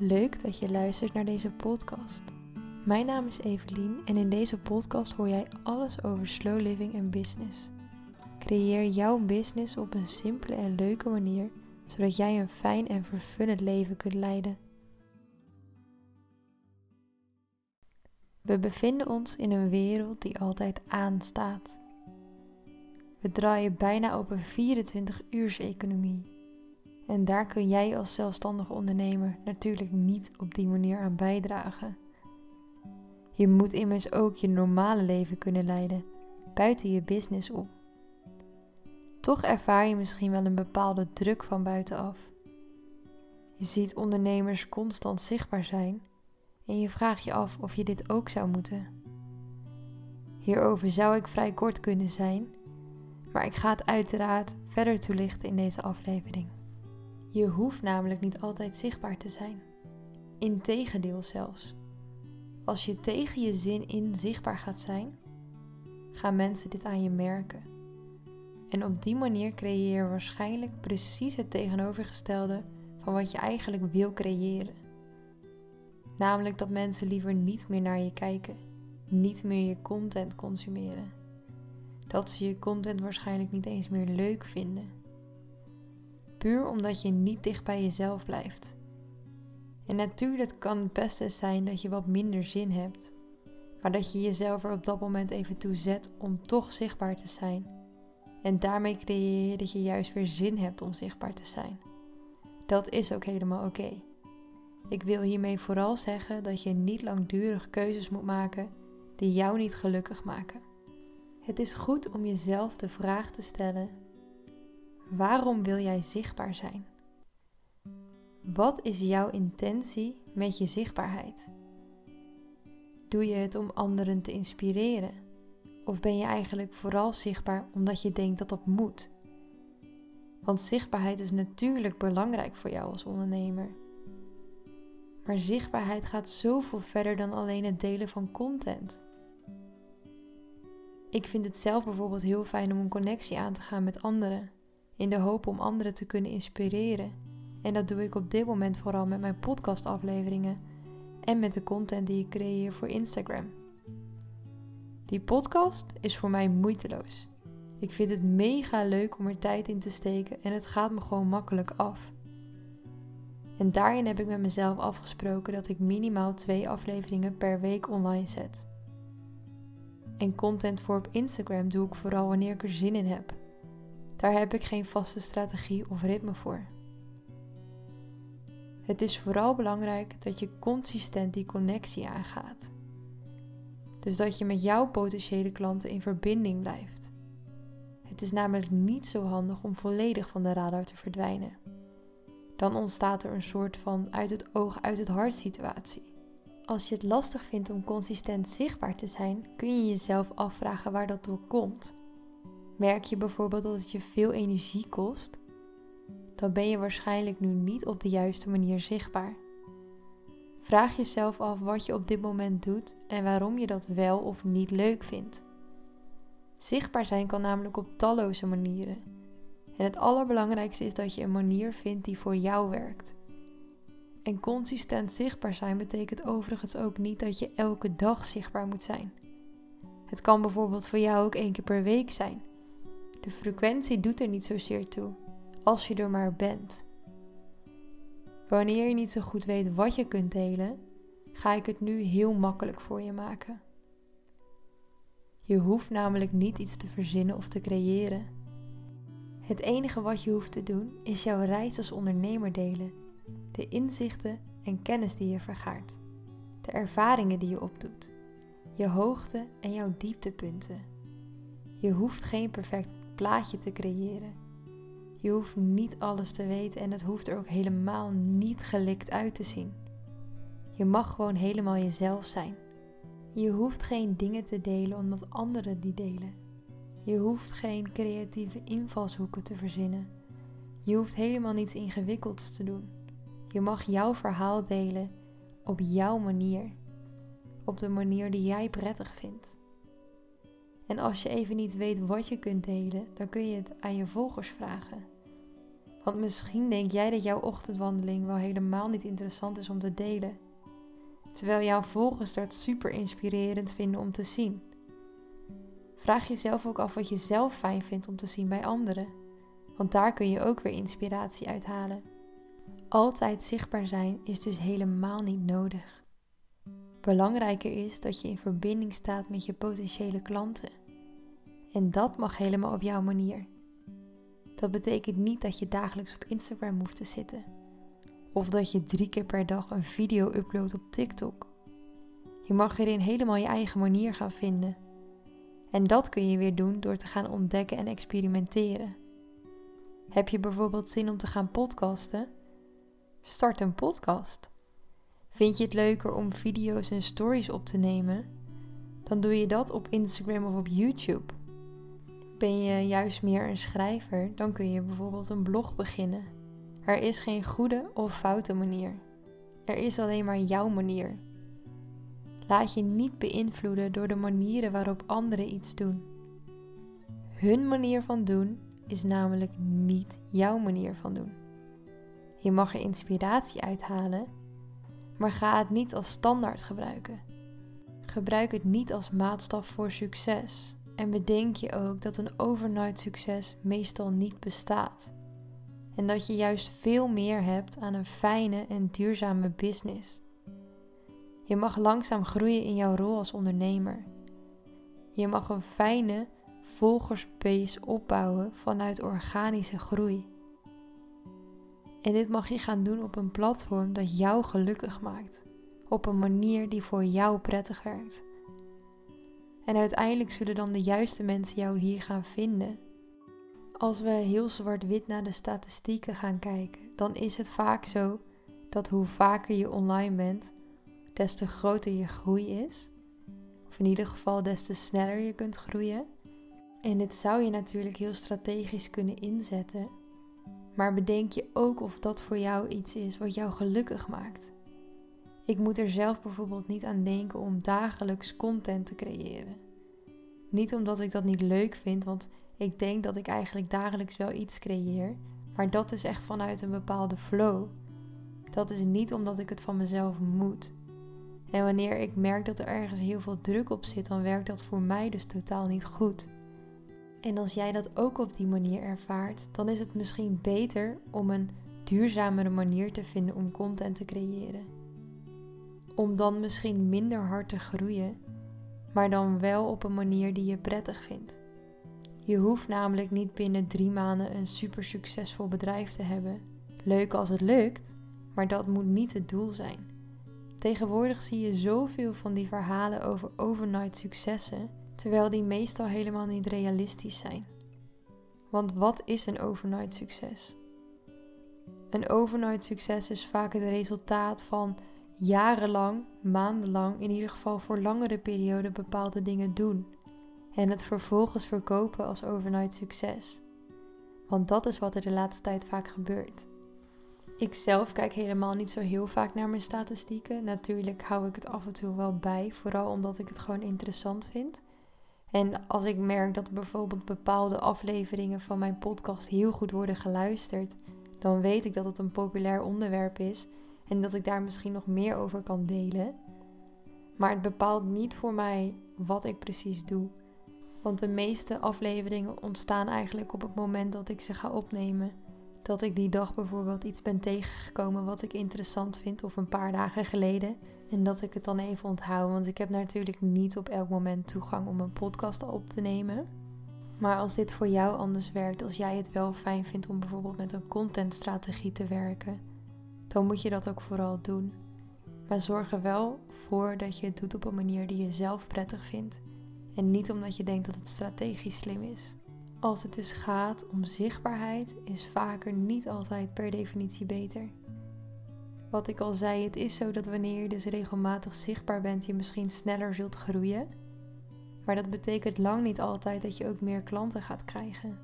Leuk dat je luistert naar deze podcast. Mijn naam is Evelien en in deze podcast hoor jij alles over slow living en business. Creëer jouw business op een simpele en leuke manier, zodat jij een fijn en vervullend leven kunt leiden. We bevinden ons in een wereld die altijd aanstaat. We draaien bijna op een 24-uurs-economie. En daar kun jij als zelfstandige ondernemer natuurlijk niet op die manier aan bijdragen. Je moet immers ook je normale leven kunnen leiden, buiten je business om. Toch ervaar je misschien wel een bepaalde druk van buitenaf. Je ziet ondernemers constant zichtbaar zijn en je vraagt je af of je dit ook zou moeten. Hierover zou ik vrij kort kunnen zijn, maar ik ga het uiteraard verder toelichten in deze aflevering. Je hoeft namelijk niet altijd zichtbaar te zijn. Integendeel zelfs. Als je tegen je zin in zichtbaar gaat zijn, gaan mensen dit aan je merken. En op die manier creëer je waarschijnlijk precies het tegenovergestelde van wat je eigenlijk wil creëren. Namelijk dat mensen liever niet meer naar je kijken, niet meer je content consumeren. Dat ze je content waarschijnlijk niet eens meer leuk vinden. Puur omdat je niet dicht bij jezelf blijft. En natuurlijk kan het beste zijn dat je wat minder zin hebt, maar dat je jezelf er op dat moment even toe zet om toch zichtbaar te zijn. En daarmee creëer je dat je juist weer zin hebt om zichtbaar te zijn. Dat is ook helemaal oké. Ik wil hiermee vooral zeggen dat je niet langdurig keuzes moet maken die jou niet gelukkig maken. Het is goed om jezelf de vraag te stellen: waarom wil jij zichtbaar zijn? Wat is jouw intentie met je zichtbaarheid? Doe je het om anderen te inspireren? Of ben je eigenlijk vooral zichtbaar omdat je denkt dat dat moet? Want zichtbaarheid is natuurlijk belangrijk voor jou als ondernemer. Maar zichtbaarheid gaat zoveel verder dan alleen het delen van content. Ik vind het zelf bijvoorbeeld heel fijn om een connectie aan te gaan met anderen, in de hoop om anderen te kunnen inspireren. En dat doe ik op dit moment vooral met mijn podcastafleveringen en met de content die ik creëer voor Instagram. Die podcast is voor mij moeiteloos. Ik vind het mega leuk om er tijd in te steken en het gaat me gewoon makkelijk af. En daarin heb ik met mezelf afgesproken dat ik minimaal twee afleveringen per week online zet. En content voor op Instagram doe ik vooral wanneer ik er zin in heb. Daar heb ik geen vaste strategie of ritme voor. Het is vooral belangrijk dat je consistent die connectie aangaat. Dus dat je met jouw potentiële klanten in verbinding blijft. Het is namelijk niet zo handig om volledig van de radar te verdwijnen. Dan ontstaat er een soort van uit het oog, uit het hart situatie. Als je het lastig vindt om consistent zichtbaar te zijn, kun je jezelf afvragen waar dat door komt. Merk je bijvoorbeeld dat het je veel energie kost? Dan ben je waarschijnlijk nu niet op de juiste manier zichtbaar. Vraag jezelf af wat je op dit moment doet en waarom je dat wel of niet leuk vindt. Zichtbaar zijn kan namelijk op talloze manieren. En het allerbelangrijkste is dat je een manier vindt die voor jou werkt. En consistent zichtbaar zijn betekent overigens ook niet dat je elke dag zichtbaar moet zijn. Het kan bijvoorbeeld voor jou ook één keer per week zijn. De frequentie doet er niet zozeer toe, als je er maar bent. Wanneer je niet zo goed weet wat je kunt delen, ga ik het nu heel makkelijk voor je maken. Je hoeft namelijk niet iets te verzinnen of te creëren. Het enige wat je hoeft te doen is jouw reis als ondernemer delen, de inzichten en kennis die je vergaart, de ervaringen die je opdoet, je hoogte en jouw dieptepunten. Je hoeft geen perfect plaatje te creëren. Je hoeft niet alles te weten en het hoeft er ook helemaal niet gelikt uit te zien. Je mag gewoon helemaal jezelf zijn. Je hoeft geen dingen te delen omdat anderen die delen. Je hoeft geen creatieve invalshoeken te verzinnen. Je hoeft helemaal niets ingewikkelds te doen. Je mag jouw verhaal delen op jouw manier. Op de manier die jij prettig vindt. En als je even niet weet wat je kunt delen, dan kun je het aan je volgers vragen. Want misschien denk jij dat jouw ochtendwandeling wel helemaal niet interessant is om te delen. Terwijl jouw volgers dat super inspirerend vinden om te zien. Vraag jezelf ook af wat je zelf fijn vindt om te zien bij anderen. Want daar kun je ook weer inspiratie uithalen. Altijd zichtbaar zijn is dus helemaal niet nodig. Belangrijker is dat je in verbinding staat met je potentiële klanten. En dat mag helemaal op jouw manier. Dat betekent niet dat je dagelijks op Instagram hoeft te zitten. Of dat je drie keer per dag een video uploadt op TikTok. Je mag erin helemaal je eigen manier gaan vinden. En dat kun je weer doen door te gaan ontdekken en experimenteren. Heb je bijvoorbeeld zin om te gaan podcasten? Start een podcast. Vind je het leuker om video's en stories op te nemen? Dan doe je dat op Instagram of op YouTube. Ben je juist meer een schrijver, dan kun je bijvoorbeeld een blog beginnen. Er is geen goede of foute manier. Er is alleen maar jouw manier. Laat je niet beïnvloeden door de manieren waarop anderen iets doen. Hun manier van doen is namelijk niet jouw manier van doen. Je mag er inspiratie uithalen, maar ga het niet als standaard gebruiken. Gebruik het niet als maatstaf voor succes. En bedenk je ook dat een overnight succes meestal niet bestaat. En dat je juist veel meer hebt aan een fijne en duurzame business. Je mag langzaam groeien in jouw rol als ondernemer. Je mag een fijne volgersbase opbouwen vanuit organische groei. En dit mag je gaan doen op een platform dat jou gelukkig maakt, op een manier die voor jou prettig werkt. En uiteindelijk zullen dan de juiste mensen jou hier gaan vinden. Als we heel zwart-wit naar de statistieken gaan kijken, dan is het vaak zo dat hoe vaker je online bent, des te groter je groei is. Of in ieder geval des te sneller je kunt groeien. En dit zou je natuurlijk heel strategisch kunnen inzetten. Maar bedenk je ook of dat voor jou iets is wat jou gelukkig maakt. Ik moet er zelf bijvoorbeeld niet aan denken om dagelijks content te creëren. Niet omdat ik dat niet leuk vind, want ik denk dat ik eigenlijk dagelijks wel iets creëer, maar dat is echt vanuit een bepaalde flow. Dat is niet omdat ik het van mezelf moet. En wanneer ik merk dat er ergens heel veel druk op zit, dan werkt dat voor mij dus totaal niet goed. En als jij dat ook op die manier ervaart, dan is het misschien beter om een duurzamere manier te vinden om content te creëren. Om dan misschien minder hard te groeien, maar dan wel op een manier die je prettig vindt. Je hoeft namelijk niet binnen drie maanden een super succesvol bedrijf te hebben. Leuk als het lukt, maar dat moet niet het doel zijn. Tegenwoordig zie je zoveel van die verhalen over overnight successen, terwijl die meestal helemaal niet realistisch zijn. Want wat is een overnight succes? Een overnight succes is vaak het resultaat van jarenlang, maandenlang, in ieder geval voor langere perioden bepaalde dingen doen. En het vervolgens verkopen als overnight succes. Want dat is wat er de laatste tijd vaak gebeurt. Ik zelf kijk helemaal niet zo heel vaak naar mijn statistieken. Natuurlijk hou ik het af en toe wel bij, vooral omdat ik het gewoon interessant vind. En als ik merk dat bijvoorbeeld bepaalde afleveringen van mijn podcast heel goed worden geluisterd, dan weet ik dat het een populair onderwerp is en dat ik daar misschien nog meer over kan delen. Maar het bepaalt niet voor mij wat ik precies doe. Want de meeste afleveringen ontstaan eigenlijk op het moment dat ik ze ga opnemen dat ik die dag bijvoorbeeld iets ben tegengekomen wat ik interessant vind of een paar dagen geleden. En dat ik het dan even onthoud, want ik heb natuurlijk niet op elk moment toegang om een podcast op te nemen. Maar als dit voor jou anders werkt, als jij het wel fijn vindt om bijvoorbeeld met een contentstrategie te werken, dan moet je dat ook vooral doen. Maar zorg er wel voor dat je het doet op een manier die je zelf prettig vindt. En niet omdat je denkt dat het strategisch slim is. Als het dus gaat om zichtbaarheid, is vaker niet altijd per definitie beter. Wat ik al zei, het is zo dat wanneer je dus regelmatig zichtbaar bent, je misschien sneller zult groeien. Maar dat betekent lang niet altijd dat je ook meer klanten gaat krijgen.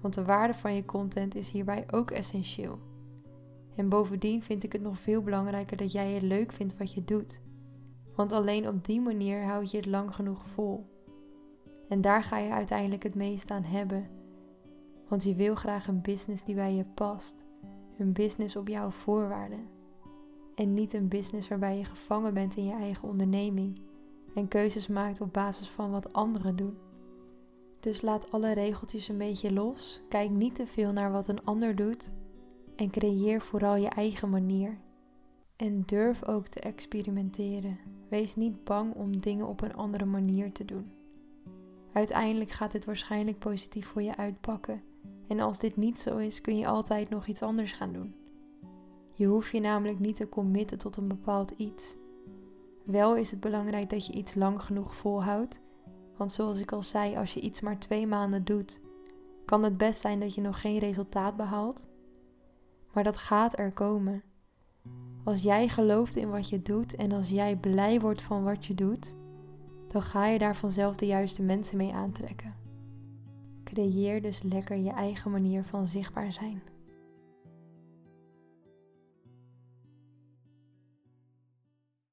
Want de waarde van je content is hierbij ook essentieel. En bovendien vind ik het nog veel belangrijker dat jij het leuk vindt wat je doet. Want alleen op die manier houd je het lang genoeg vol. En daar ga je uiteindelijk het meest aan hebben. Want je wil graag een business die bij je past, een business op jouw voorwaarden. En niet een business waarbij je gevangen bent in je eigen onderneming en keuzes maakt op basis van wat anderen doen. Dus laat alle regeltjes een beetje los. Kijk niet te veel naar wat een ander doet. En creëer vooral je eigen manier. En durf ook te experimenteren. Wees niet bang om dingen op een andere manier te doen. Uiteindelijk gaat dit waarschijnlijk positief voor je uitpakken. En als dit niet zo is, kun je altijd nog iets anders gaan doen. Je hoeft je namelijk niet te committen tot een bepaald iets. Wel is het belangrijk dat je iets lang genoeg volhoudt want zoals ik al zei, als je iets maar twee maanden doet, kan het best zijn dat je nog geen resultaat behaalt. Maar dat gaat er komen. Als jij gelooft in wat je doet en als jij blij wordt van wat je doet, dan ga je daar vanzelf de juiste mensen mee aantrekken. Creëer dus lekker je eigen manier van zichtbaar zijn.